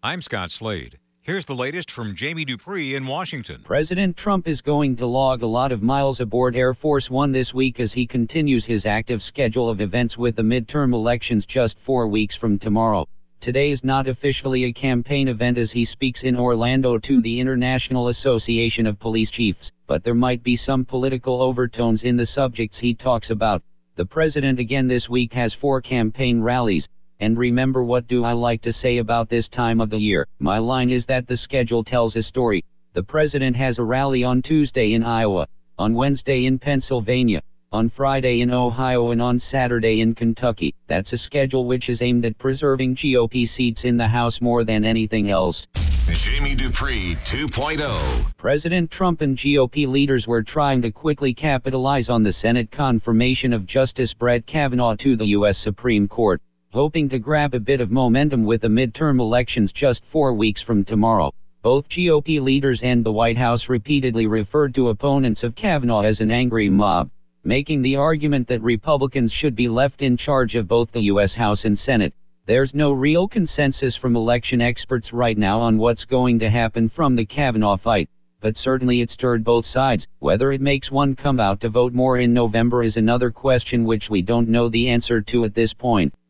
I'm Scott Slade. Here's the latest from Jamie Dupree in Washington. President Trump is going to log a lot of miles aboard Air Force One this week as he continues his active schedule of events with the midterm elections just four weeks from tomorrow. Today is not officially a campaign event as he speaks in Orlando to the International Association of Police Chiefs, but there might be some political overtones in the subjects he talks about. The president again this week has four campaign rallies, and remember what do I like to say about this time of the year? My line is that the schedule tells a story. The president has a rally on Tuesday in Iowa, on Wednesday in Pennsylvania, on Friday in Ohio and on Saturday in Kentucky. That's a schedule which is aimed at preserving GOP seats in the House more than anything else. Jamie Dupree 2.0. President Trump and GOP leaders were trying to quickly capitalize on the Senate confirmation of Justice Brett Kavanaugh to the U.S. Supreme Court hoping to grab a bit of momentum with the midterm elections just four weeks from tomorrow. Both GOP leaders and the White House repeatedly referred to opponents of Kavanaugh as an angry mob, making the argument that Republicans should be left in charge of both the U.S. House and Senate. There's no real consensus from election experts right now on what's going to happen from the Kavanaugh fight, but certainly it stirred both sides. Whether it makes one come out to vote more in November is another question which we don't know the answer to at this point.